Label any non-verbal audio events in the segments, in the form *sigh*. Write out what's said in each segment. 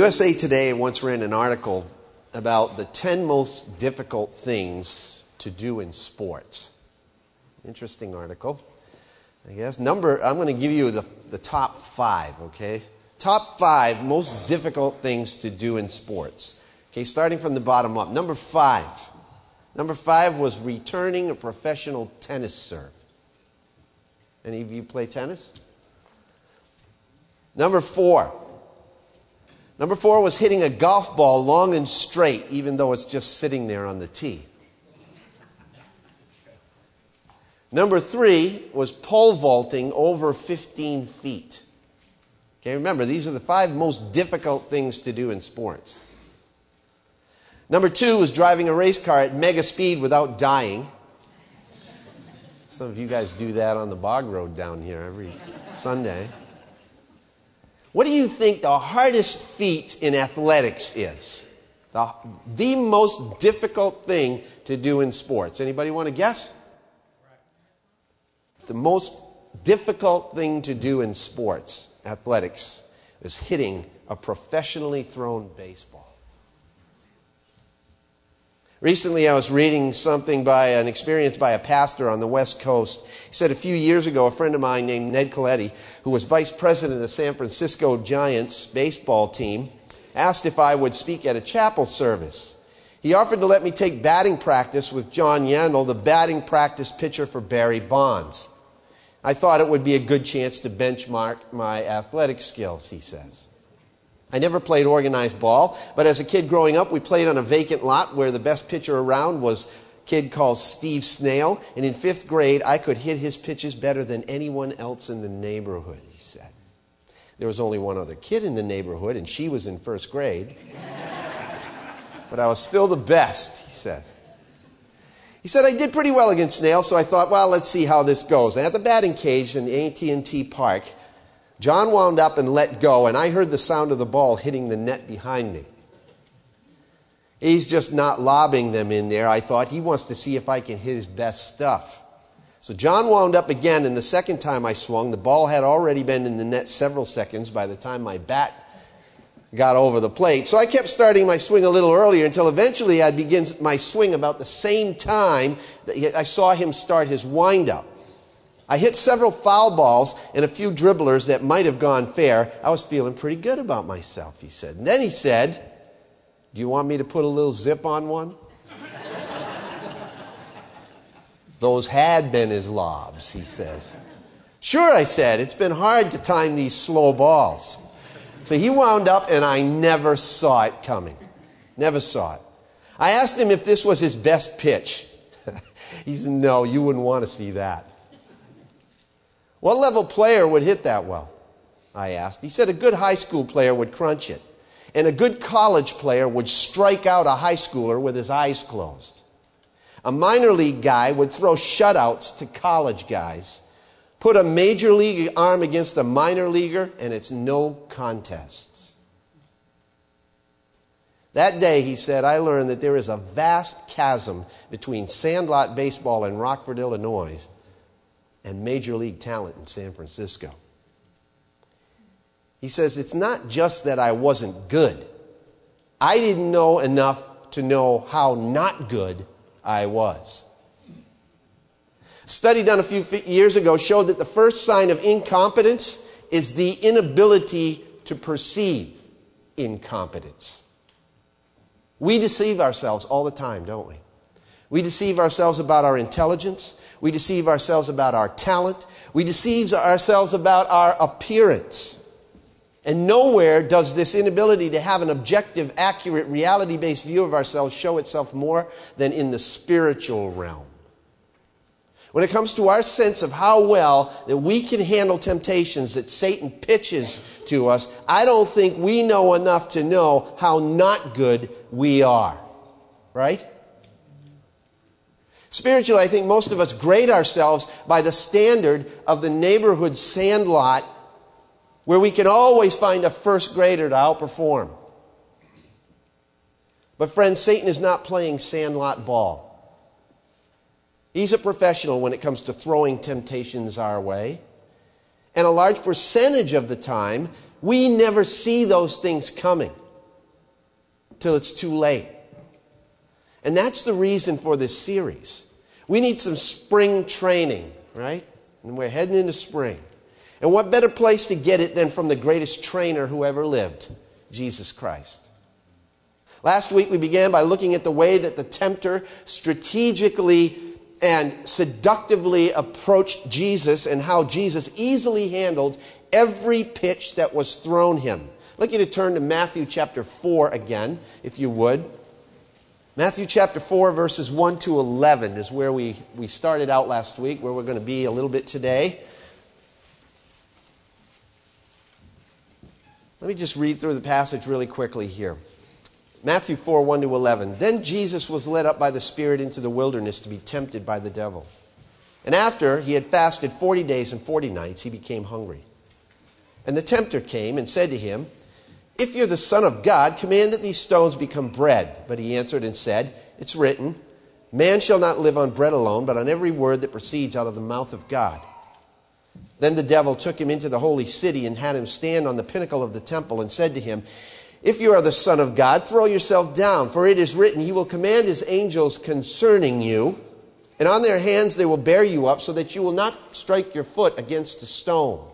USA Today once ran an article about the 10 most difficult things to do in sports. Interesting article. I guess number I'm going to give you the, the top 5, okay? Top 5 most difficult things to do in sports. Okay, starting from the bottom up. Number 5. Number 5 was returning a professional tennis serve. Any of you play tennis? Number 4 Number four was hitting a golf ball long and straight, even though it's just sitting there on the tee. Number three was pole vaulting over 15 feet. Okay, remember, these are the five most difficult things to do in sports. Number two was driving a race car at mega speed without dying. Some of you guys do that on the bog road down here every Sunday. What do you think the hardest feat in athletics is? The, the most difficult thing to do in sports. Anybody want to guess? The most difficult thing to do in sports, athletics, is hitting a professionally thrown baseball. Recently, I was reading something by an experience by a pastor on the West Coast. He said a few years ago, a friend of mine named Ned Colletti, who was vice president of the San Francisco Giants baseball team, asked if I would speak at a chapel service. He offered to let me take batting practice with John Yandle, the batting practice pitcher for Barry Bonds. I thought it would be a good chance to benchmark my athletic skills, he says. I never played organized ball, but as a kid growing up, we played on a vacant lot where the best pitcher around was a kid called Steve Snail, and in fifth grade, I could hit his pitches better than anyone else in the neighborhood, he said. There was only one other kid in the neighborhood, and she was in first grade. *laughs* but I was still the best, he said. He said I did pretty well against Snail, so I thought, well, let's see how this goes. And at the batting cage in AT&T Park, John wound up and let go, and I heard the sound of the ball hitting the net behind me. He's just not lobbing them in there. I thought he wants to see if I can hit his best stuff. So John wound up again, and the second time I swung, the ball had already been in the net several seconds by the time my bat got over the plate. So I kept starting my swing a little earlier until eventually I'd begin my swing about the same time that I saw him start his windup. I hit several foul balls and a few dribblers that might have gone fair. I was feeling pretty good about myself, he said. And then he said, Do you want me to put a little zip on one? *laughs* Those had been his lobs, he says. Sure, I said. It's been hard to time these slow balls. So he wound up, and I never saw it coming. Never saw it. I asked him if this was his best pitch. *laughs* he said, No, you wouldn't want to see that. What level player would hit that well? I asked. He said a good high school player would crunch it, and a good college player would strike out a high schooler with his eyes closed. A minor league guy would throw shutouts to college guys. Put a major league arm against a minor leaguer, and it's no contests. That day, he said, I learned that there is a vast chasm between sandlot baseball in Rockford, Illinois, and major league talent in San Francisco. He says, It's not just that I wasn't good, I didn't know enough to know how not good I was. A study done a few years ago showed that the first sign of incompetence is the inability to perceive incompetence. We deceive ourselves all the time, don't we? We deceive ourselves about our intelligence. We deceive ourselves about our talent. We deceive ourselves about our appearance. And nowhere does this inability to have an objective, accurate, reality based view of ourselves show itself more than in the spiritual realm. When it comes to our sense of how well that we can handle temptations that Satan pitches to us, I don't think we know enough to know how not good we are. Right? Spiritually, I think most of us grade ourselves by the standard of the neighborhood sandlot where we can always find a first grader to outperform. But, friends, Satan is not playing sandlot ball. He's a professional when it comes to throwing temptations our way. And a large percentage of the time, we never see those things coming. till it's too late. And that's the reason for this series. We need some spring training, right? And we're heading into spring. And what better place to get it than from the greatest trainer who ever lived, Jesus Christ? Last week we began by looking at the way that the tempter strategically and seductively approached Jesus and how Jesus easily handled every pitch that was thrown him. I'd like you to turn to Matthew chapter 4 again, if you would. Matthew chapter 4, verses 1 to 11 is where we, we started out last week, where we're going to be a little bit today. Let me just read through the passage really quickly here. Matthew 4 1 to 11. Then Jesus was led up by the Spirit into the wilderness to be tempted by the devil. And after he had fasted 40 days and 40 nights, he became hungry. And the tempter came and said to him, If you're the Son of God, command that these stones become bread. But he answered and said, It's written, Man shall not live on bread alone, but on every word that proceeds out of the mouth of God. Then the devil took him into the holy city and had him stand on the pinnacle of the temple and said to him, if you are the Son of God, throw yourself down, for it is written, He will command His angels concerning you, and on their hands they will bear you up, so that you will not strike your foot against a stone.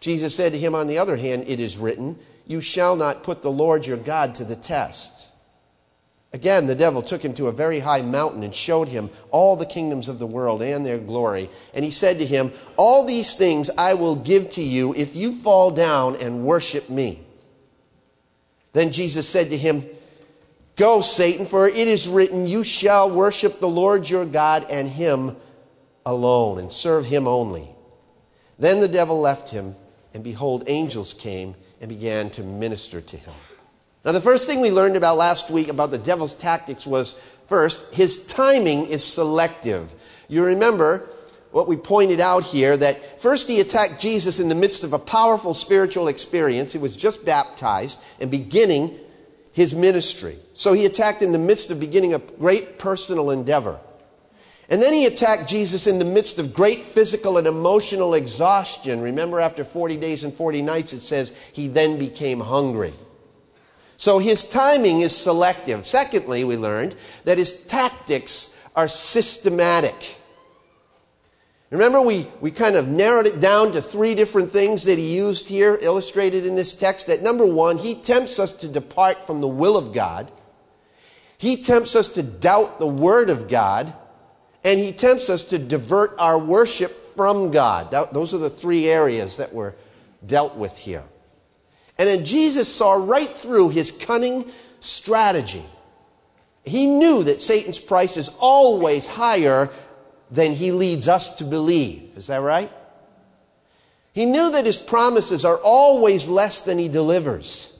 Jesus said to him, on the other hand, It is written, You shall not put the Lord your God to the test. Again, the devil took him to a very high mountain and showed him all the kingdoms of the world and their glory. And he said to him, All these things I will give to you if you fall down and worship me. Then Jesus said to him, Go, Satan, for it is written, You shall worship the Lord your God and him alone, and serve him only. Then the devil left him, and behold, angels came and began to minister to him. Now, the first thing we learned about last week about the devil's tactics was first, his timing is selective. You remember what we pointed out here that first he attacked Jesus in the midst of a powerful spiritual experience. He was just baptized and beginning his ministry. So he attacked in the midst of beginning a great personal endeavor. And then he attacked Jesus in the midst of great physical and emotional exhaustion. Remember, after 40 days and 40 nights, it says he then became hungry. So his timing is selective. Secondly, we learned that his tactics are systematic. Remember, we, we kind of narrowed it down to three different things that he used here, illustrated in this text. That number one, he tempts us to depart from the will of God. He tempts us to doubt the word of God. And he tempts us to divert our worship from God. That, those are the three areas that were dealt with here. And then Jesus saw right through his cunning strategy. He knew that Satan's price is always higher than he leads us to believe. Is that right? He knew that his promises are always less than he delivers.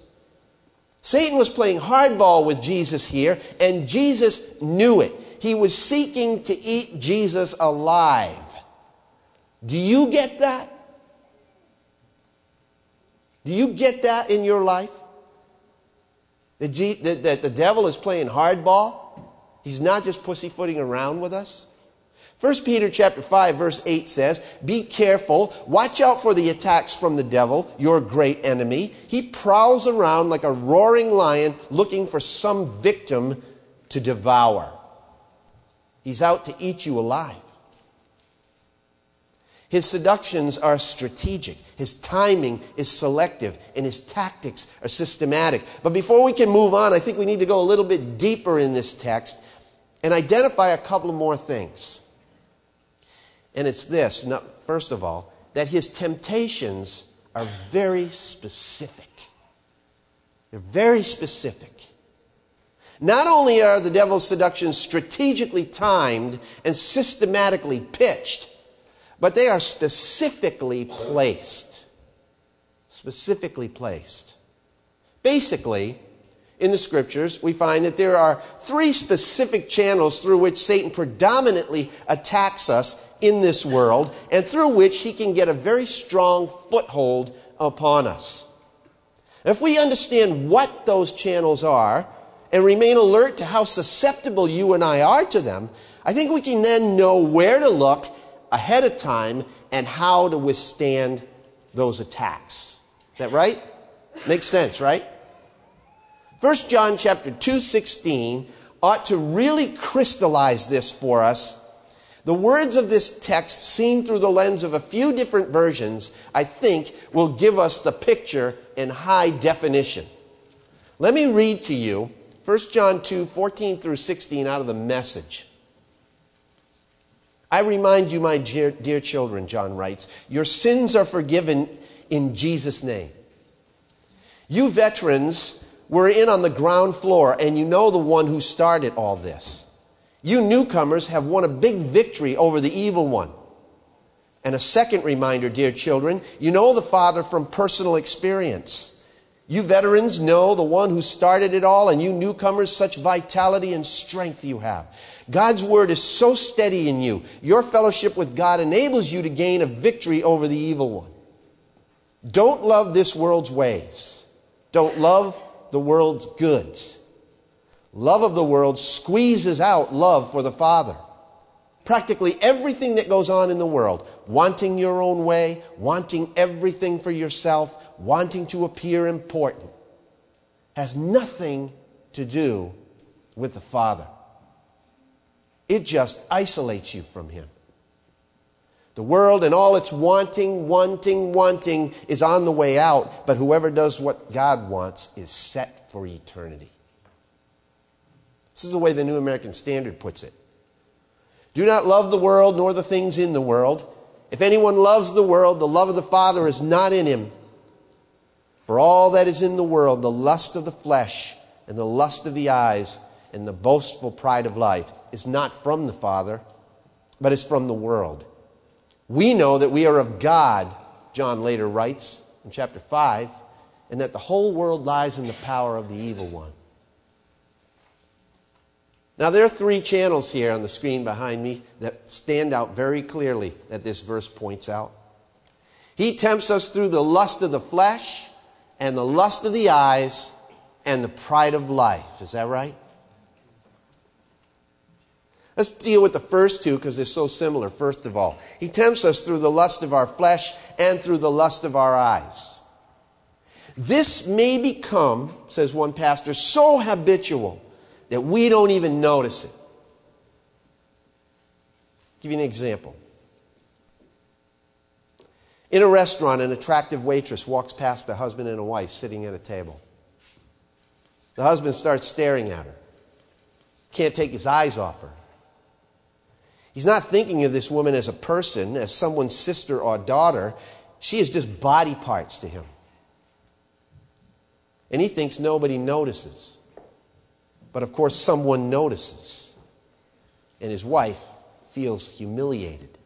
Satan was playing hardball with Jesus here, and Jesus knew it. He was seeking to eat Jesus alive. Do you get that? Do you get that in your life? That, that the devil is playing hardball? He's not just pussyfooting around with us? 1 Peter chapter 5 verse 8 says, "Be careful, watch out for the attacks from the devil, your great enemy. He prowls around like a roaring lion looking for some victim to devour. He's out to eat you alive." His seductions are strategic. His timing is selective and his tactics are systematic. But before we can move on, I think we need to go a little bit deeper in this text and identify a couple more things. And it's this, first of all, that his temptations are very specific. They're very specific. Not only are the devil's seductions strategically timed and systematically pitched, but they are specifically placed. Specifically placed. Basically, in the scriptures, we find that there are three specific channels through which Satan predominantly attacks us in this world and through which he can get a very strong foothold upon us. If we understand what those channels are and remain alert to how susceptible you and I are to them, I think we can then know where to look ahead of time and how to withstand those attacks. Is that right? Makes sense, right? 1 John chapter 2 16 ought to really crystallize this for us. The words of this text, seen through the lens of a few different versions, I think will give us the picture in high definition. Let me read to you 1 John 2 14 through 16 out of the message. I remind you, my dear, dear children, John writes, your sins are forgiven in Jesus' name. You veterans were in on the ground floor, and you know the one who started all this. You newcomers have won a big victory over the evil one. And a second reminder, dear children, you know the Father from personal experience. You veterans know the one who started it all, and you newcomers, such vitality and strength you have. God's word is so steady in you. Your fellowship with God enables you to gain a victory over the evil one. Don't love this world's ways. Don't love the world's goods. Love of the world squeezes out love for the Father. Practically everything that goes on in the world, wanting your own way, wanting everything for yourself, wanting to appear important, has nothing to do with the Father. It just isolates you from Him. The world and all its wanting, wanting, wanting is on the way out, but whoever does what God wants is set for eternity. This is the way the New American Standard puts it. Do not love the world nor the things in the world. If anyone loves the world, the love of the Father is not in him. For all that is in the world, the lust of the flesh and the lust of the eyes and the boastful pride of life is not from the Father, but is from the world. We know that we are of God, John later writes in chapter 5, and that the whole world lies in the power of the evil one. Now, there are three channels here on the screen behind me that stand out very clearly that this verse points out. He tempts us through the lust of the flesh and the lust of the eyes and the pride of life. Is that right? Let's deal with the first two because they're so similar. First of all, he tempts us through the lust of our flesh and through the lust of our eyes. This may become, says one pastor, so habitual that we don't even notice it. I'll give you an example. In a restaurant, an attractive waitress walks past a husband and a wife sitting at a table. The husband starts staring at her. Can't take his eyes off her. He's not thinking of this woman as a person, as someone's sister or daughter. She is just body parts to him. And he thinks nobody notices. But of course, someone notices. And his wife feels humiliated.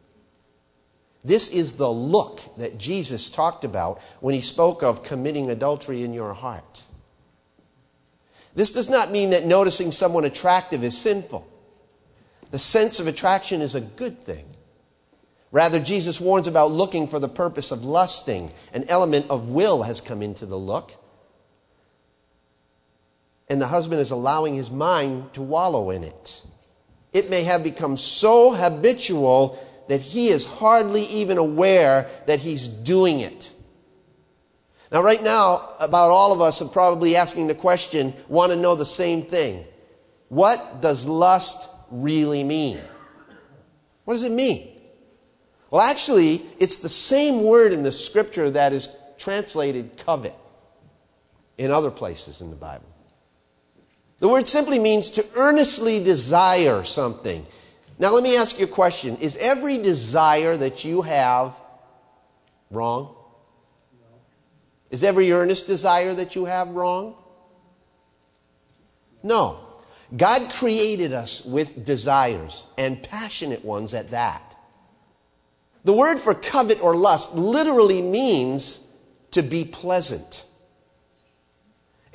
This is the look that Jesus talked about when he spoke of committing adultery in your heart. This does not mean that noticing someone attractive is sinful. The sense of attraction is a good thing. Rather, Jesus warns about looking for the purpose of lusting. An element of will has come into the look. And the husband is allowing his mind to wallow in it. It may have become so habitual that he is hardly even aware that he's doing it. Now, right now, about all of us are probably asking the question, want to know the same thing. What does lust really mean? What does it mean? Well, actually, it's the same word in the scripture that is translated covet in other places in the Bible. The word simply means to earnestly desire something. Now, let me ask you a question Is every desire that you have wrong? Is every earnest desire that you have wrong? No. God created us with desires, and passionate ones at that. The word for covet or lust literally means to be pleasant.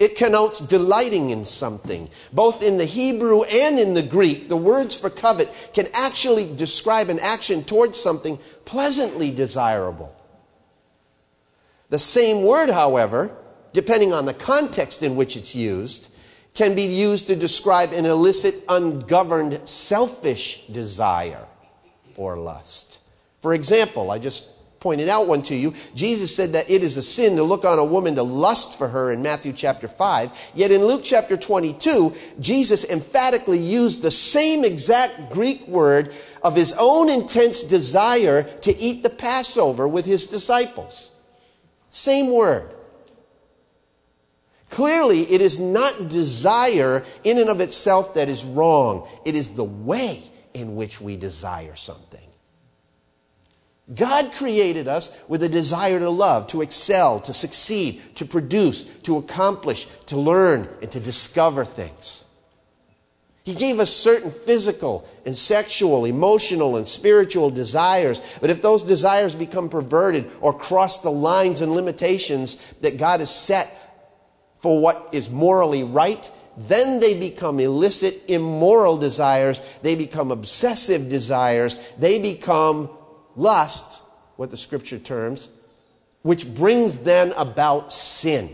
It connotes delighting in something. Both in the Hebrew and in the Greek, the words for covet can actually describe an action towards something pleasantly desirable. The same word, however, depending on the context in which it's used, can be used to describe an illicit, ungoverned, selfish desire or lust. For example, I just pointed out one to you. Jesus said that it is a sin to look on a woman to lust for her in Matthew chapter 5. Yet in Luke chapter 22, Jesus emphatically used the same exact Greek word of his own intense desire to eat the Passover with his disciples. Same word. Clearly, it is not desire in and of itself that is wrong. It is the way in which we desire something. God created us with a desire to love, to excel, to succeed, to produce, to accomplish, to learn, and to discover things. He gave us certain physical and sexual, emotional and spiritual desires. But if those desires become perverted or cross the lines and limitations that God has set for what is morally right, then they become illicit, immoral desires. They become obsessive desires. They become lust, what the scripture terms, which brings then about sin.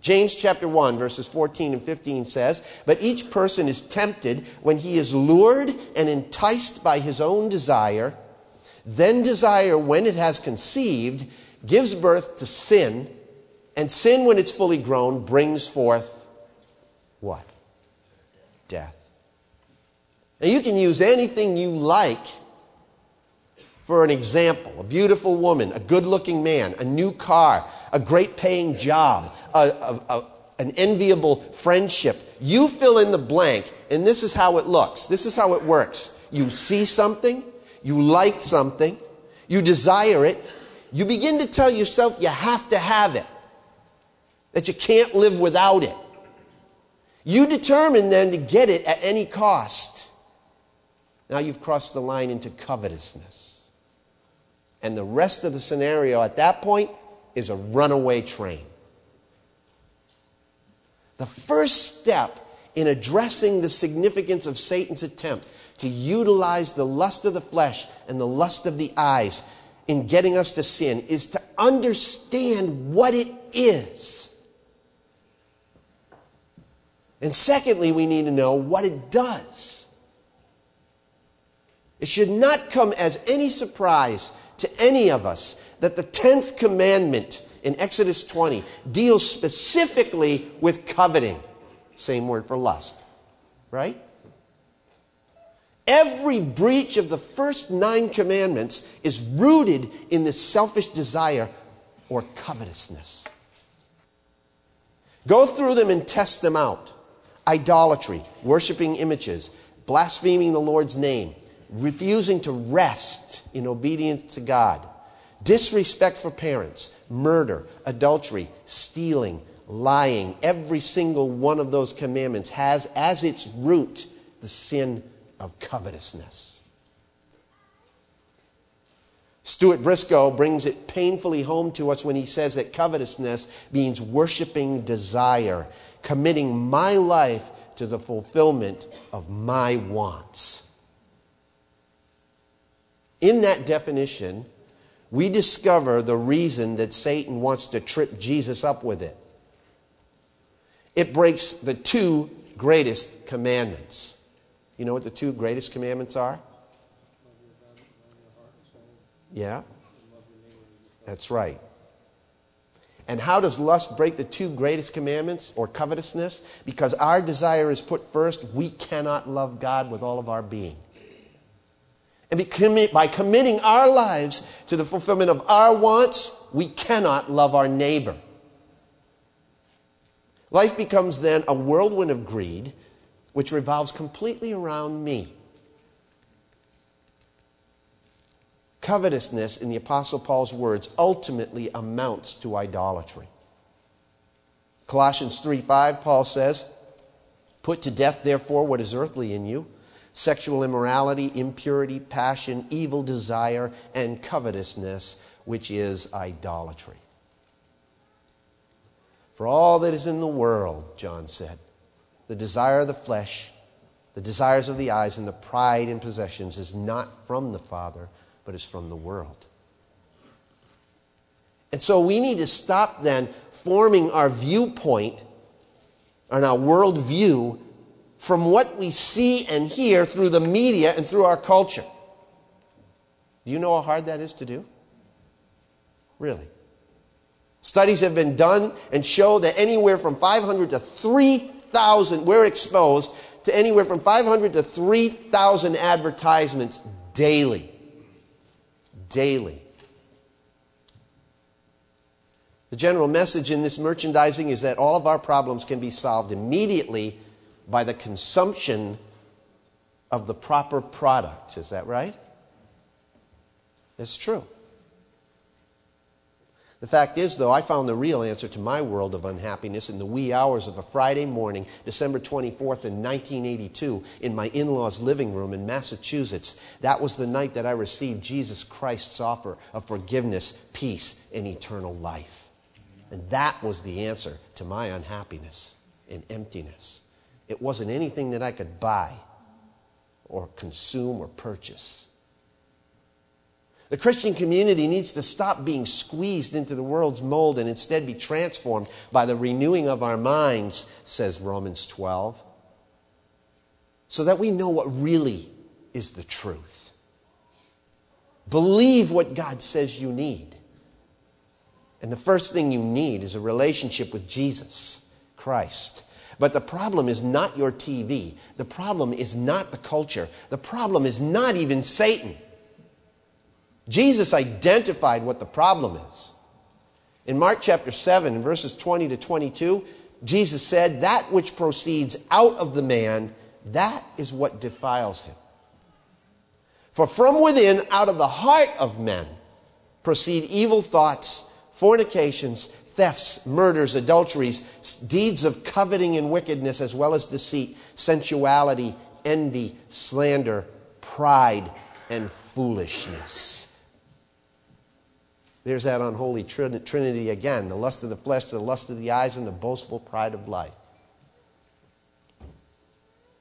James chapter 1, verses 14 and 15 says, But each person is tempted when he is lured and enticed by his own desire. Then desire, when it has conceived, gives birth to sin and sin, when it's fully grown, brings forth what? Death. Now, you can use anything you like for an example a beautiful woman, a good looking man, a new car, a great paying job, a, a, a, an enviable friendship. You fill in the blank, and this is how it looks. This is how it works. You see something, you like something, you desire it, you begin to tell yourself you have to have it that you can't live without it. You determine then to get it at any cost. Now you've crossed the line into covetousness. And the rest of the scenario at that point is a runaway train. The first step in addressing the significance of Satan's attempt to utilize the lust of the flesh and the lust of the eyes in getting us to sin is to understand what it is. And secondly, we need to know what it does. It should not come as any surprise to any of us that the 10th commandment in Exodus 20 deals specifically with coveting. Same word for lust, right? Every breach of the first nine commandments is rooted in this selfish desire or covetousness. Go through them and test them out idolatry, worshiping images, blaspheming the Lord's name, refusing to rest in obedience to God, disrespect for parents, murder, adultery, stealing, lying. Every single one of those commandments has as its root the sin of covetousness. Stuart Briscoe brings it painfully home to us when he says that covetousness means worshiping desire committing my life to the fulfillment of my wants. In that definition, we discover the reason that Satan wants to trip Jesus up with it. It breaks the two greatest commandments. You know what the two greatest commandments are? Yeah? That's right. And how does lust break the two greatest commandments or covetousness? Because our desire is put first, we cannot love God with all of our being. And by committing our lives to the fulfillment of our wants, we cannot love our neighbor. Life becomes then a whirlwind of greed, which revolves completely around me. Covetousness, in the Apostle Paul's words, ultimately amounts to idolatry. Colossians 3 5, Paul says, Put to death, therefore, what is earthly in you sexual immorality, impurity, passion, evil desire, and covetousness, which is idolatry. For all that is in the world, John said, the desire of the flesh, the desires of the eyes, and the pride in possessions is not from the Father but is from the world. And so we need to stop then forming our viewpoint and our worldview from what we see and hear through the media and through our culture. Do you know how hard that is to do? Really? Studies have been done and show that anywhere from 500 to 3,000, we're exposed to anywhere from 500 to 3,000 advertisements daily. Daily. The general message in this merchandising is that all of our problems can be solved immediately by the consumption of the proper product. Is that right? It's true. The fact is, though, I found the real answer to my world of unhappiness in the wee hours of a Friday morning, December 24th, in 1982, in my in law's living room in Massachusetts. That was the night that I received Jesus Christ's offer of forgiveness, peace, and eternal life. And that was the answer to my unhappiness and emptiness. It wasn't anything that I could buy or consume or purchase. The Christian community needs to stop being squeezed into the world's mold and instead be transformed by the renewing of our minds, says Romans 12, so that we know what really is the truth. Believe what God says you need. And the first thing you need is a relationship with Jesus Christ. But the problem is not your TV. The problem is not the culture. The problem is not even Satan. Jesus identified what the problem is. In Mark chapter 7, verses 20 to 22, Jesus said, That which proceeds out of the man, that is what defiles him. For from within, out of the heart of men, proceed evil thoughts, fornications, thefts, murders, adulteries, deeds of coveting and wickedness, as well as deceit, sensuality, envy, slander, pride, and foolishness. There's that unholy trinity again the lust of the flesh, the lust of the eyes, and the boastful pride of life.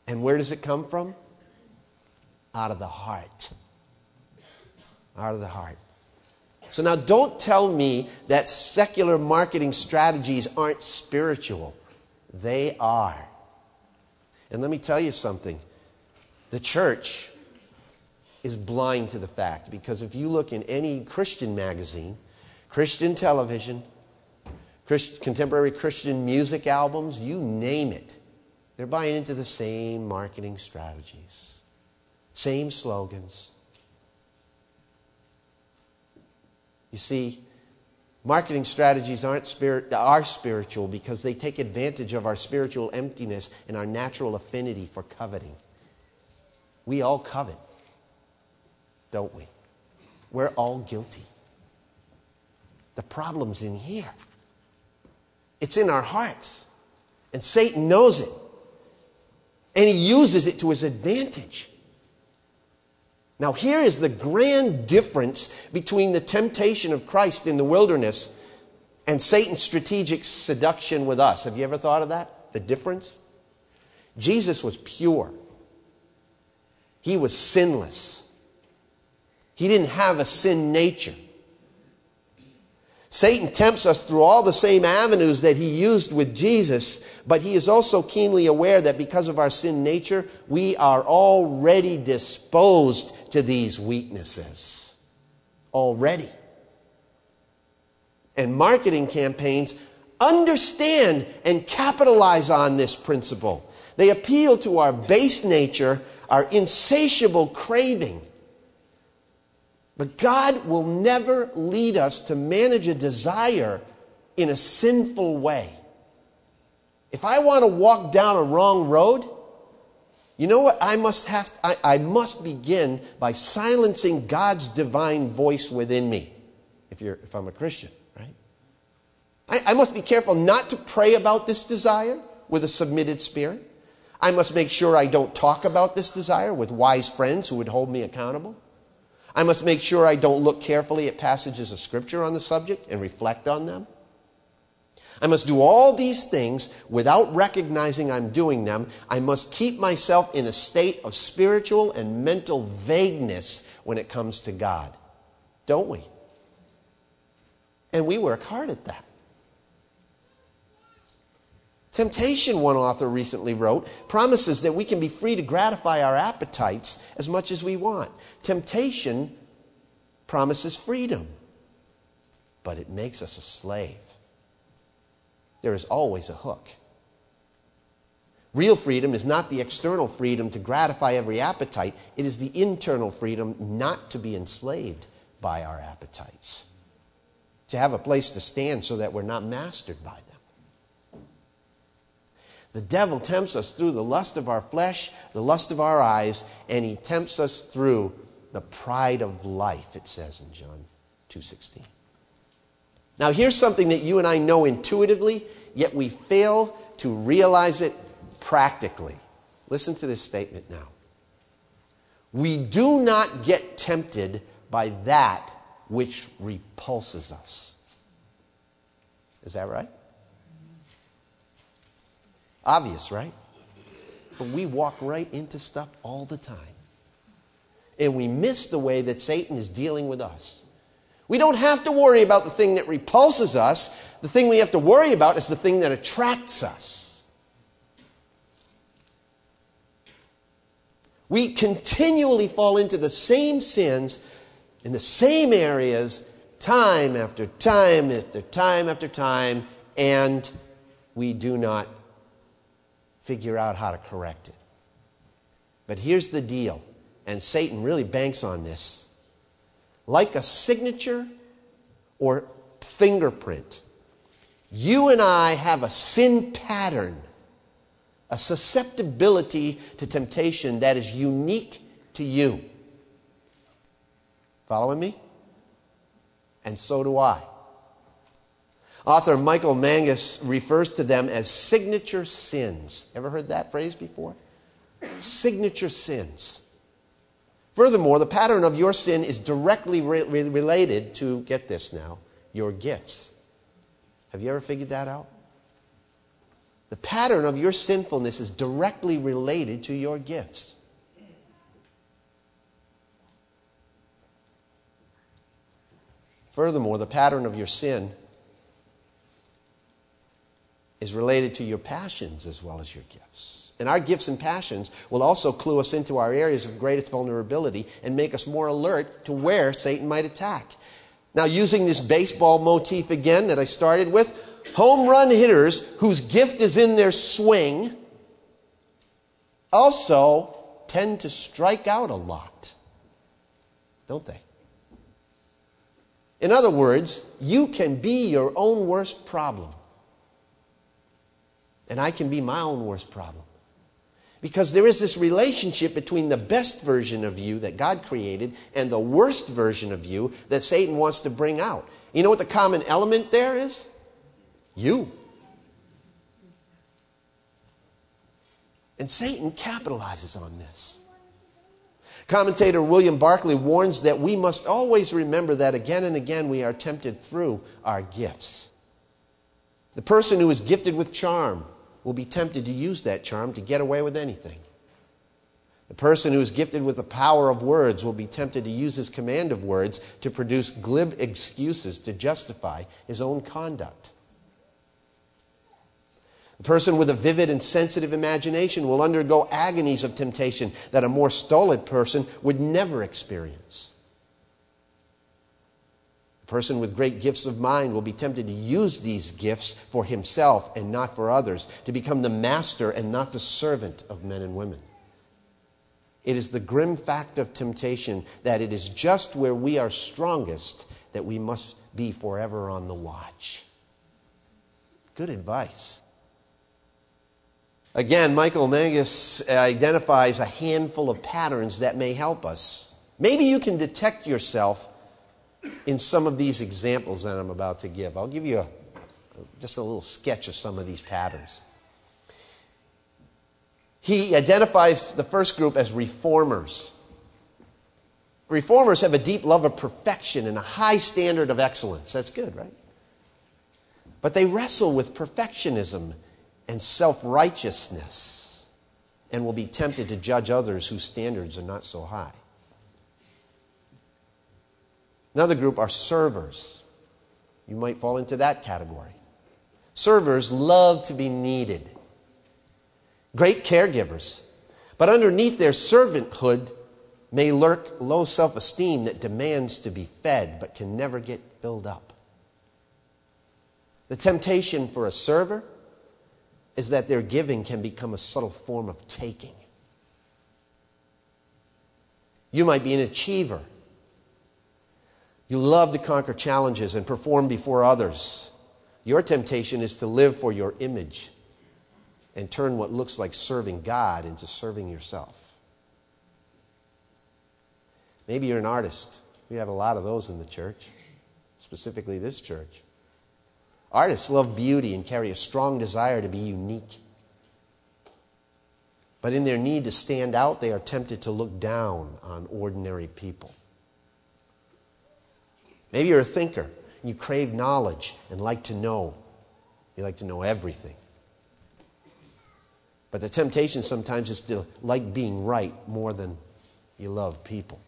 And where does it come from? Out of the heart. Out of the heart. So now don't tell me that secular marketing strategies aren't spiritual. They are. And let me tell you something the church is blind to the fact because if you look in any Christian magazine, Christian television, Christ, contemporary Christian music albums, you name it, they're buying into the same marketing strategies, same slogans. You see, marketing strategies aren't spirit, are spiritual because they take advantage of our spiritual emptiness and our natural affinity for coveting. We all covet don't we? We're all guilty. The problem's in here, it's in our hearts. And Satan knows it. And he uses it to his advantage. Now, here is the grand difference between the temptation of Christ in the wilderness and Satan's strategic seduction with us. Have you ever thought of that? The difference? Jesus was pure, he was sinless. He didn't have a sin nature. Satan tempts us through all the same avenues that he used with Jesus, but he is also keenly aware that because of our sin nature, we are already disposed to these weaknesses. Already. And marketing campaigns understand and capitalize on this principle. They appeal to our base nature, our insatiable craving but God will never lead us to manage a desire in a sinful way. If I want to walk down a wrong road, you know what I must have? I, I, must begin by silencing God's divine voice within me. If you're, if I'm a Christian, right? I, I must be careful not to pray about this desire with a submitted spirit. I must make sure I don't talk about this desire with wise friends who would hold me accountable. I must make sure I don't look carefully at passages of Scripture on the subject and reflect on them. I must do all these things without recognizing I'm doing them. I must keep myself in a state of spiritual and mental vagueness when it comes to God. Don't we? And we work hard at that. Temptation, one author recently wrote, promises that we can be free to gratify our appetites as much as we want. Temptation promises freedom, but it makes us a slave. There is always a hook. Real freedom is not the external freedom to gratify every appetite, it is the internal freedom not to be enslaved by our appetites, to have a place to stand so that we're not mastered by them. The devil tempts us through the lust of our flesh, the lust of our eyes, and he tempts us through the pride of life, it says in John 2:16. Now here's something that you and I know intuitively, yet we fail to realize it practically. Listen to this statement now. We do not get tempted by that which repulses us. Is that right? Obvious, right? But we walk right into stuff all the time. And we miss the way that Satan is dealing with us. We don't have to worry about the thing that repulses us. The thing we have to worry about is the thing that attracts us. We continually fall into the same sins in the same areas time after time after time after time, and we do not figure out how to correct it. But here's the deal, and Satan really banks on this. Like a signature or fingerprint, you and I have a sin pattern, a susceptibility to temptation that is unique to you. Following me? And so do I. Author Michael Mangis refers to them as signature sins. Ever heard that phrase before? Signature sins. Furthermore, the pattern of your sin is directly re- related to, get this now, your gifts. Have you ever figured that out? The pattern of your sinfulness is directly related to your gifts. Furthermore, the pattern of your sin is related to your passions as well as your gifts. And our gifts and passions will also clue us into our areas of greatest vulnerability and make us more alert to where Satan might attack. Now, using this baseball motif again that I started with, home run hitters whose gift is in their swing also tend to strike out a lot, don't they? In other words, you can be your own worst problem. And I can be my own worst problem. Because there is this relationship between the best version of you that God created and the worst version of you that Satan wants to bring out. You know what the common element there is? You. And Satan capitalizes on this. Commentator William Barclay warns that we must always remember that again and again we are tempted through our gifts. The person who is gifted with charm will be tempted to use that charm to get away with anything. The person who is gifted with the power of words will be tempted to use his command of words to produce glib excuses to justify his own conduct. The person with a vivid and sensitive imagination will undergo agonies of temptation that a more stolid person would never experience. Person with great gifts of mind will be tempted to use these gifts for himself and not for others, to become the master and not the servant of men and women. It is the grim fact of temptation that it is just where we are strongest that we must be forever on the watch. Good advice. Again, Michael Mangis identifies a handful of patterns that may help us. Maybe you can detect yourself in some of these examples that I'm about to give. I'll give you a, just a little sketch of some of these patterns. He identifies the first group as reformers. Reformers have a deep love of perfection and a high standard of excellence. That's good, right? But they wrestle with perfectionism and self righteousness and will be tempted to judge others whose standards are not so high. Another group are servers. You might fall into that category. Servers love to be needed, great caregivers, but underneath their servanthood may lurk low self esteem that demands to be fed but can never get filled up. The temptation for a server is that their giving can become a subtle form of taking. You might be an achiever. You love to conquer challenges and perform before others. Your temptation is to live for your image and turn what looks like serving God into serving yourself. Maybe you're an artist. We have a lot of those in the church, specifically this church. Artists love beauty and carry a strong desire to be unique. But in their need to stand out, they are tempted to look down on ordinary people. Maybe you're a thinker and you crave knowledge and like to know. You like to know everything. But the temptation sometimes is to like being right more than you love people.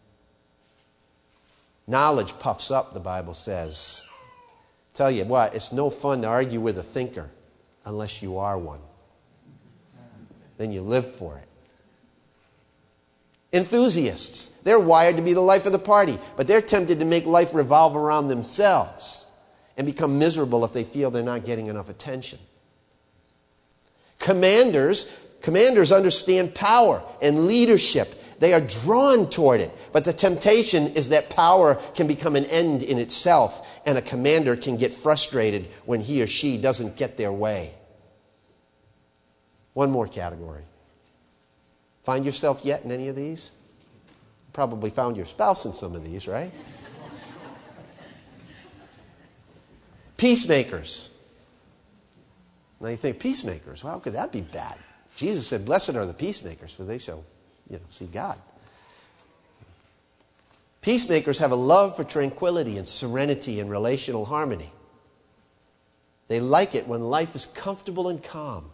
Knowledge puffs up, the Bible says. Tell you what, it's no fun to argue with a thinker unless you are one. Then you live for it. Enthusiasts, they're wired to be the life of the party, but they're tempted to make life revolve around themselves and become miserable if they feel they're not getting enough attention. Commanders, commanders understand power and leadership they are drawn toward it. But the temptation is that power can become an end in itself, and a commander can get frustrated when he or she doesn't get their way. One more category. Find yourself yet in any of these? Probably found your spouse in some of these, right? Peacemakers. Now you think, peacemakers? Well, how could that be bad? Jesus said, Blessed are the peacemakers, for they shall you know, see God. Peacemakers have a love for tranquility and serenity and relational harmony. They like it when life is comfortable and calm.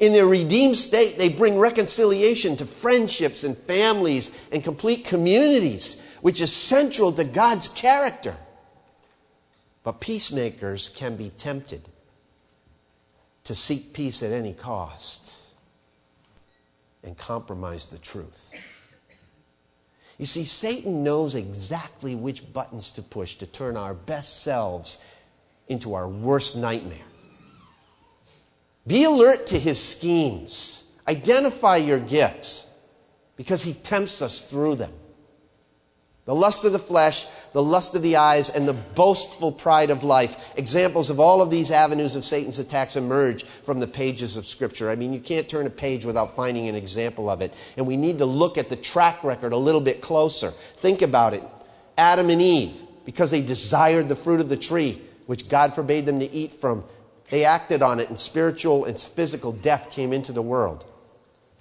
In their redeemed state, they bring reconciliation to friendships and families and complete communities, which is central to God's character. But peacemakers can be tempted to seek peace at any cost and compromise the truth. You see, Satan knows exactly which buttons to push to turn our best selves into our worst nightmare. Be alert to his schemes. Identify your gifts because he tempts us through them. The lust of the flesh, the lust of the eyes, and the boastful pride of life. Examples of all of these avenues of Satan's attacks emerge from the pages of Scripture. I mean, you can't turn a page without finding an example of it. And we need to look at the track record a little bit closer. Think about it. Adam and Eve, because they desired the fruit of the tree, which God forbade them to eat from, they acted on it, and spiritual and physical death came into the world.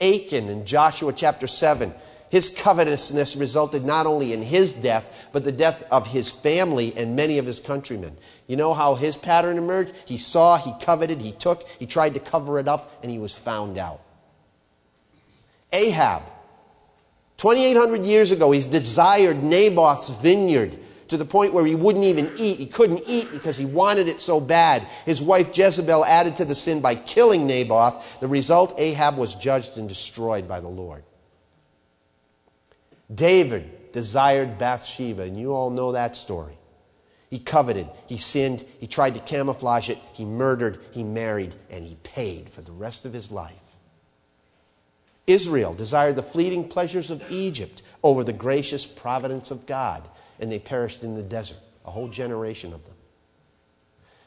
Achan in Joshua chapter 7 his covetousness resulted not only in his death, but the death of his family and many of his countrymen. You know how his pattern emerged? He saw, he coveted, he took, he tried to cover it up, and he was found out. Ahab, 2,800 years ago, he's desired Naboth's vineyard to the point where he wouldn't even eat. He couldn't eat because he wanted it so bad. His wife Jezebel added to the sin by killing Naboth. The result, Ahab was judged and destroyed by the Lord. David desired Bathsheba, and you all know that story. He coveted, he sinned, he tried to camouflage it, he murdered, he married, and he paid for the rest of his life. Israel desired the fleeting pleasures of Egypt over the gracious providence of God, and they perished in the desert, a whole generation of them.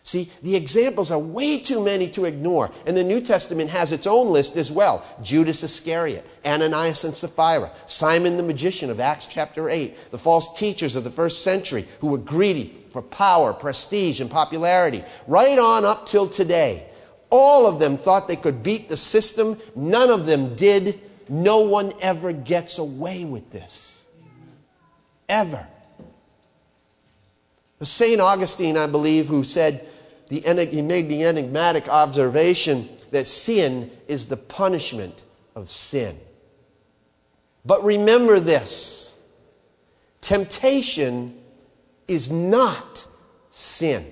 See, the examples are way too many to ignore. And the New Testament has its own list as well Judas Iscariot, Ananias and Sapphira, Simon the magician of Acts chapter 8, the false teachers of the first century who were greedy for power, prestige, and popularity, right on up till today. All of them thought they could beat the system, none of them did. No one ever gets away with this. Ever. St. Augustine, I believe, who said, the, he made the enigmatic observation that sin is the punishment of sin. But remember this temptation is not sin.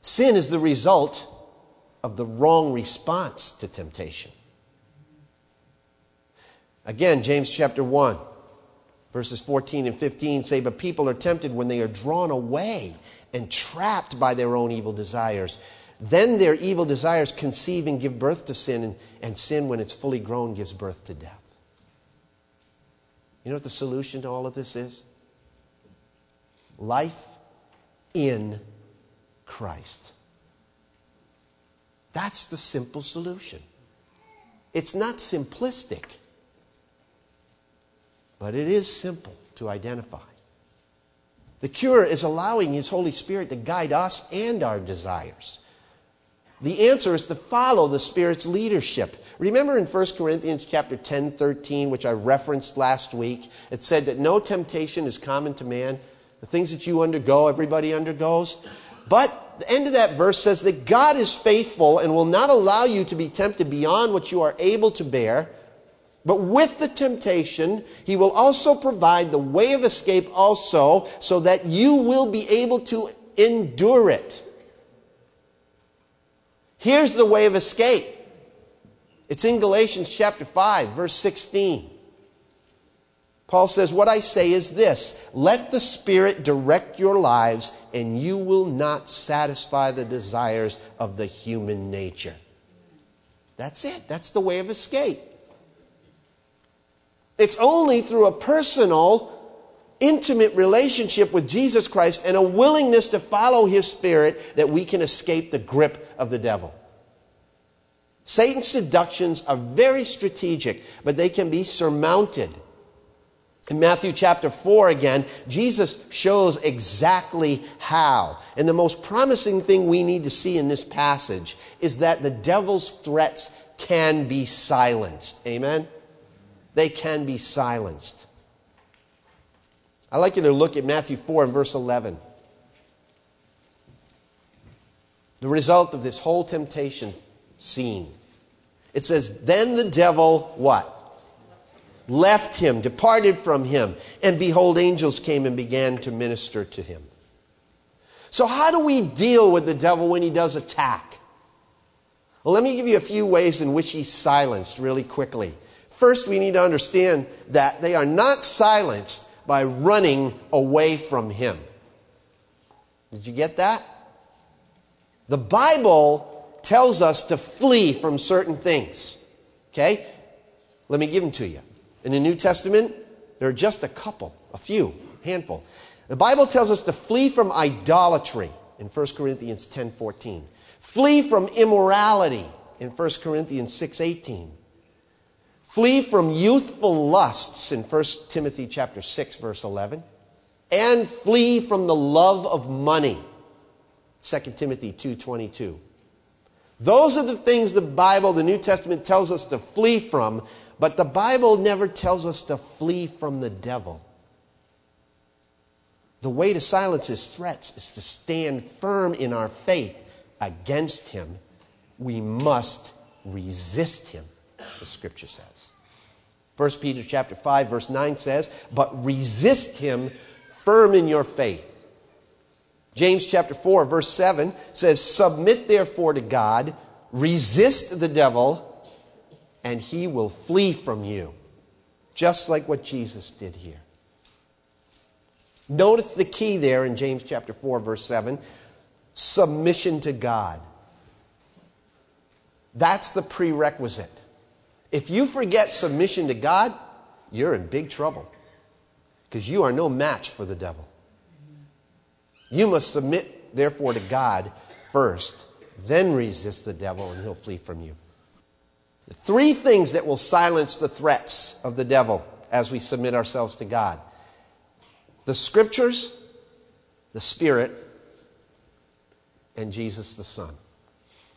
Sin is the result of the wrong response to temptation. Again, James chapter 1, verses 14 and 15 say, But people are tempted when they are drawn away and trapped by their own evil desires. Then their evil desires conceive and give birth to sin, and, and sin, when it's fully grown, gives birth to death. You know what the solution to all of this is? Life in Christ. That's the simple solution. It's not simplistic, but it is simple to identify. The cure is allowing His Holy Spirit to guide us and our desires. The answer is to follow the Spirit's leadership. Remember in 1 Corinthians chapter 10, 13, which I referenced last week, it said that no temptation is common to man. The things that you undergo, everybody undergoes. But the end of that verse says that God is faithful and will not allow you to be tempted beyond what you are able to bear. But with the temptation, he will also provide the way of escape also so that you will be able to endure it. Here's the way of escape. It's in Galatians chapter 5, verse 16. Paul says, What I say is this let the Spirit direct your lives, and you will not satisfy the desires of the human nature. That's it. That's the way of escape. It's only through a personal, intimate relationship with Jesus Christ and a willingness to follow His Spirit that we can escape the grip of the devil. Satan's seductions are very strategic, but they can be surmounted. In Matthew chapter 4 again, Jesus shows exactly how. And the most promising thing we need to see in this passage is that the devil's threats can be silenced. Amen? They can be silenced. I'd like you to look at Matthew 4 and verse 11. The result of this whole temptation scene. It says, Then the devil, what? Left him, departed from him, and behold, angels came and began to minister to him. So, how do we deal with the devil when he does attack? Well, let me give you a few ways in which he's silenced really quickly. First, we need to understand that they are not silenced by running away from him. Did you get that? The Bible tells us to flee from certain things. Okay? Let me give them to you. In the New Testament, there are just a couple, a few, handful. The Bible tells us to flee from idolatry in 1 Corinthians 10:14. Flee from immorality in 1 Corinthians 6:18. Flee from youthful lusts in 1 Timothy chapter 6 verse 11. And flee from the love of money 2 Timothy 2:22. Those are the things the Bible, the New Testament tells us to flee from, but the Bible never tells us to flee from the devil. The way to silence his threats is to stand firm in our faith against him. We must resist him, the scripture says. 1 Peter chapter 5 verse 9 says, "But resist him firm in your faith." James chapter 4 verse 7 says, Submit therefore to God, resist the devil, and he will flee from you. Just like what Jesus did here. Notice the key there in James chapter 4 verse 7 submission to God. That's the prerequisite. If you forget submission to God, you're in big trouble because you are no match for the devil. You must submit, therefore, to God first, then resist the devil, and he'll flee from you. The three things that will silence the threats of the devil as we submit ourselves to God the scriptures, the Spirit, and Jesus the Son.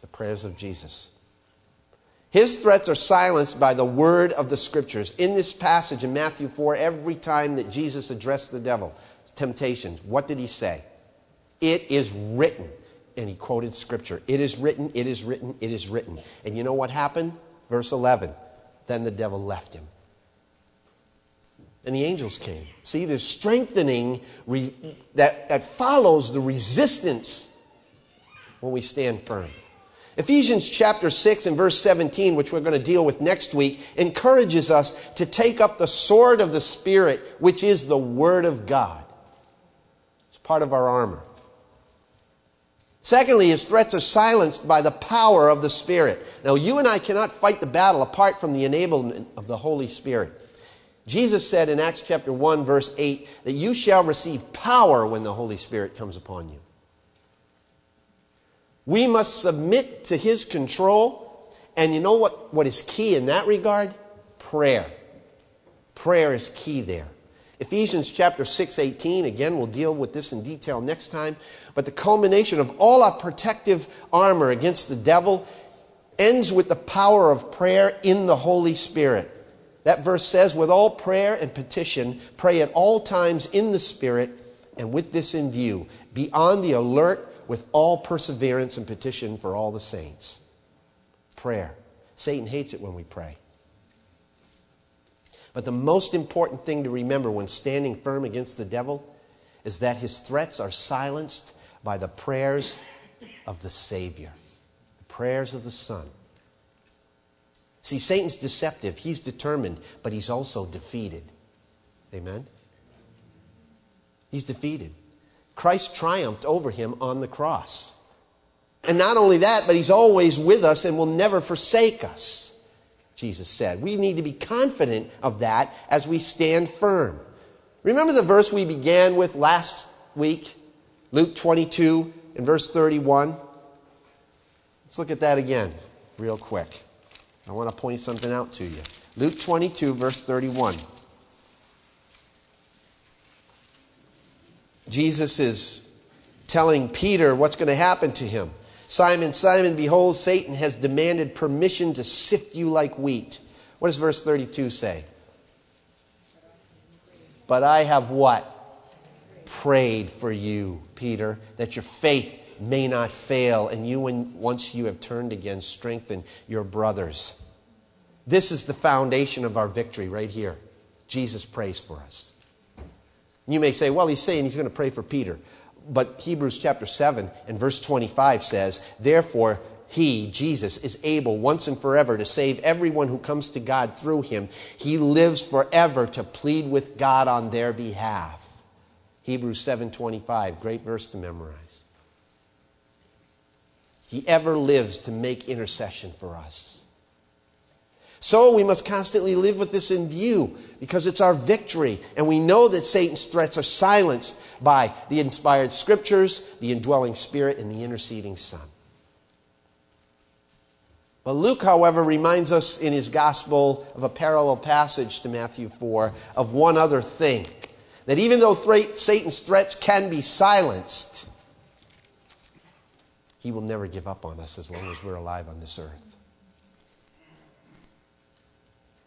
The prayers of Jesus. His threats are silenced by the word of the scriptures. In this passage in Matthew 4, every time that Jesus addressed the devil, temptations, what did he say? It is written. And he quoted scripture. It is written, it is written, it is written. And you know what happened? Verse 11. Then the devil left him. And the angels came. See, there's strengthening re- that, that follows the resistance when we stand firm. Ephesians chapter 6 and verse 17, which we're going to deal with next week, encourages us to take up the sword of the Spirit, which is the Word of God. It's part of our armor. Secondly, his threats are silenced by the power of the Spirit. Now, you and I cannot fight the battle apart from the enablement of the Holy Spirit. Jesus said in Acts chapter 1, verse 8, that you shall receive power when the Holy Spirit comes upon you. We must submit to his control. And you know what, what is key in that regard? Prayer. Prayer is key there. Ephesians chapter 6, 18, again, we'll deal with this in detail next time. But the culmination of all our protective armor against the devil ends with the power of prayer in the Holy Spirit. That verse says, with all prayer and petition, pray at all times in the Spirit, and with this in view, be on the alert with all perseverance and petition for all the saints. Prayer. Satan hates it when we pray. But the most important thing to remember when standing firm against the devil is that his threats are silenced by the prayers of the Savior, the prayers of the Son. See, Satan's deceptive, he's determined, but he's also defeated. Amen? He's defeated. Christ triumphed over him on the cross. And not only that, but he's always with us and will never forsake us, Jesus said. We need to be confident of that as we stand firm. Remember the verse we began with last week? Luke 22 and verse 31. Let's look at that again, real quick. I want to point something out to you. Luke 22, verse 31. Jesus is telling Peter what's going to happen to him. Simon, Simon, behold, Satan has demanded permission to sift you like wheat. What does verse 32 say? But I have what? Prayed for you, Peter, that your faith may not fail, and you, once you have turned again, strengthen your brothers. This is the foundation of our victory right here. Jesus prays for us. You may say, well, he's saying he's going to pray for Peter. But Hebrews chapter 7 and verse 25 says, Therefore, he, Jesus, is able once and forever to save everyone who comes to God through him. He lives forever to plead with God on their behalf. Hebrews 7:25, great verse to memorize. He ever lives to make intercession for us. So we must constantly live with this in view because it's our victory. And we know that Satan's threats are silenced by the inspired scriptures, the indwelling spirit, and the interceding Son. But Luke, however, reminds us in his gospel of a parallel passage to Matthew 4 of one other thing that even though Satan's threats can be silenced, he will never give up on us as long as we're alive on this earth.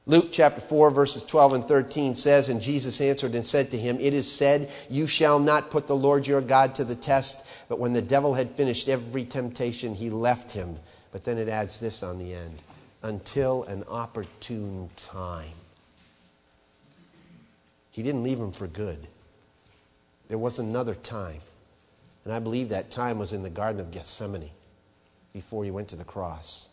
Luke chapter 4, verses 12 and 13 says, And Jesus answered and said to him, It is said, You shall not put the Lord your God to the test. But when the devil had finished every temptation, he left him. But then it adds this on the end until an opportune time. He didn't leave him for good. There was another time. And I believe that time was in the Garden of Gethsemane before he went to the cross.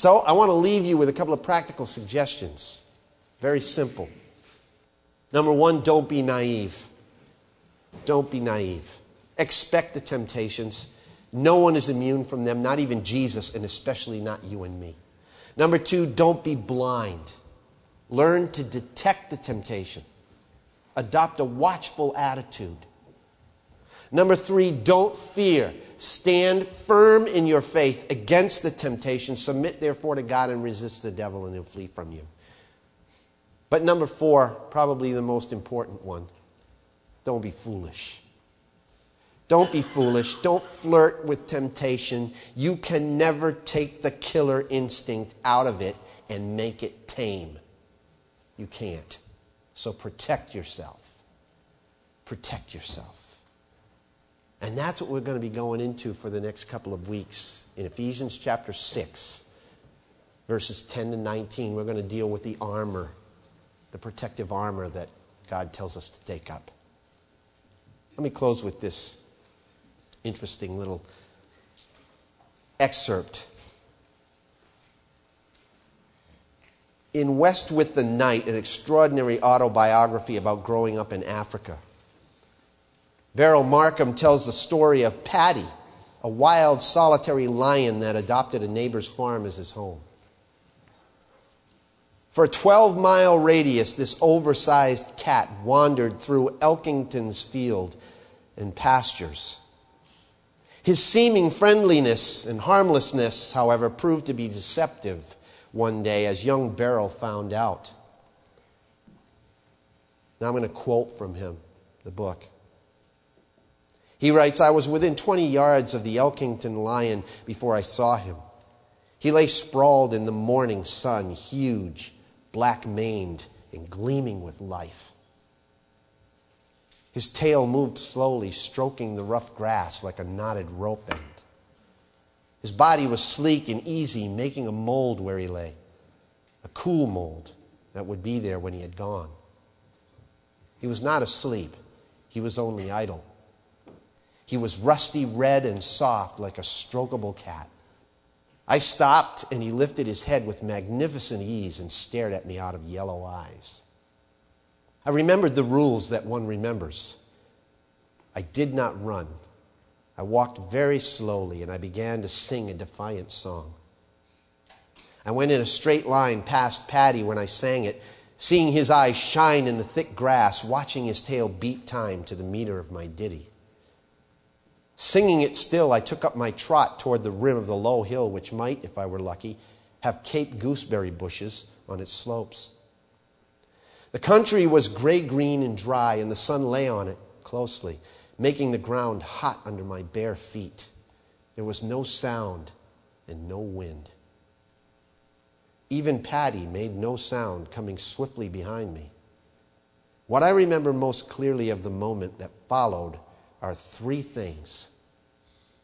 So I want to leave you with a couple of practical suggestions. Very simple. Number one, don't be naive. Don't be naive. Expect the temptations. No one is immune from them, not even Jesus, and especially not you and me. Number two, don't be blind. Learn to detect the temptation. Adopt a watchful attitude. Number three, don't fear. Stand firm in your faith against the temptation. Submit, therefore, to God and resist the devil, and he'll flee from you. But number four, probably the most important one don't be foolish. Don't be foolish. Don't flirt with temptation. You can never take the killer instinct out of it and make it tame. You can't. So protect yourself. Protect yourself. And that's what we're going to be going into for the next couple of weeks. In Ephesians chapter 6, verses 10 to 19, we're going to deal with the armor, the protective armor that God tells us to take up. Let me close with this Interesting little excerpt. In West with the Night, an extraordinary autobiography about growing up in Africa, Beryl Markham tells the story of Paddy, a wild, solitary lion that adopted a neighbor's farm as his home. For a 12 mile radius, this oversized cat wandered through Elkington's field and pastures. His seeming friendliness and harmlessness, however, proved to be deceptive one day, as young Beryl found out. Now I'm going to quote from him, the book. He writes I was within 20 yards of the Elkington lion before I saw him. He lay sprawled in the morning sun, huge, black maned, and gleaming with life. His tail moved slowly, stroking the rough grass like a knotted rope end. His body was sleek and easy, making a mold where he lay, a cool mold that would be there when he had gone. He was not asleep, he was only idle. He was rusty red and soft like a strokable cat. I stopped and he lifted his head with magnificent ease and stared at me out of yellow eyes. I remembered the rules that one remembers. I did not run. I walked very slowly and I began to sing a defiant song. I went in a straight line past Paddy when I sang it, seeing his eyes shine in the thick grass, watching his tail beat time to the meter of my ditty. Singing it still, I took up my trot toward the rim of the low hill, which might, if I were lucky, have cape gooseberry bushes on its slopes. The country was gray green and dry, and the sun lay on it closely, making the ground hot under my bare feet. There was no sound and no wind. Even Paddy made no sound coming swiftly behind me. What I remember most clearly of the moment that followed are three things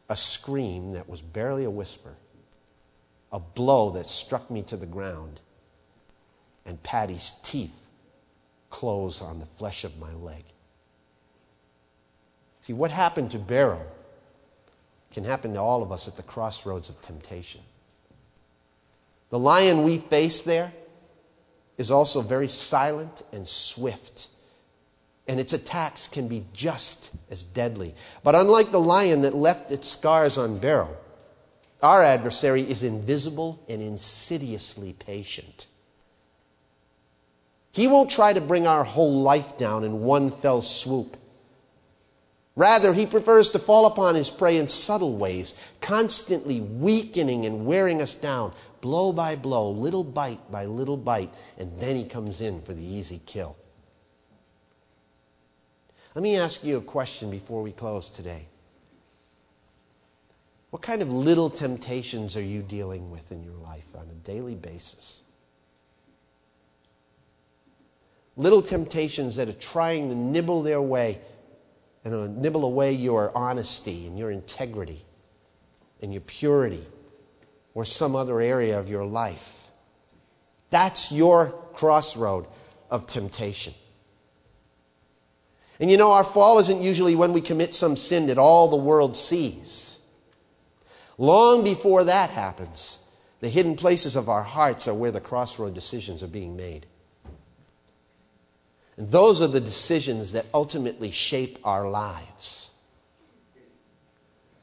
a scream that was barely a whisper, a blow that struck me to the ground, and Paddy's teeth close on the flesh of my leg. See, what happened to Beryl can happen to all of us at the crossroads of temptation. The lion we face there is also very silent and swift and its attacks can be just as deadly. But unlike the lion that left its scars on Beryl, our adversary is invisible and insidiously patient. He won't try to bring our whole life down in one fell swoop. Rather, he prefers to fall upon his prey in subtle ways, constantly weakening and wearing us down, blow by blow, little bite by little bite, and then he comes in for the easy kill. Let me ask you a question before we close today. What kind of little temptations are you dealing with in your life on a daily basis? Little temptations that are trying to nibble their way and nibble away your honesty and your integrity and your purity or some other area of your life. That's your crossroad of temptation. And you know, our fall isn't usually when we commit some sin that all the world sees. Long before that happens, the hidden places of our hearts are where the crossroad decisions are being made. And those are the decisions that ultimately shape our lives.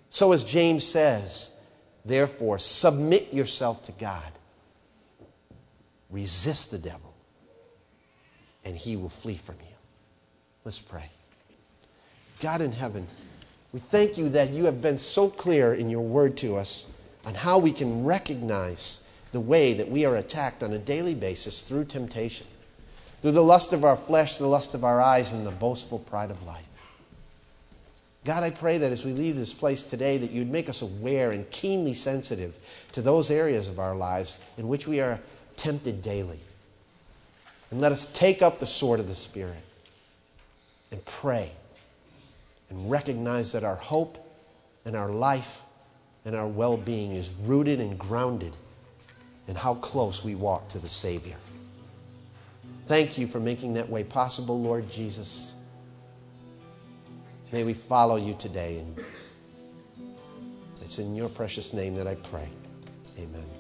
So, as James says, therefore, submit yourself to God, resist the devil, and he will flee from you. Let's pray. God in heaven, we thank you that you have been so clear in your word to us on how we can recognize the way that we are attacked on a daily basis through temptation, through the lust of our flesh, the lust of our eyes, and the boastful pride of life. God, I pray that as we leave this place today, that you'd make us aware and keenly sensitive to those areas of our lives in which we are tempted daily. And let us take up the sword of the Spirit and pray and recognize that our hope and our life and our well being is rooted and grounded in how close we walk to the Savior. Thank you for making that way possible, Lord Jesus. May we follow you today. And It's in your precious name that I pray. Amen.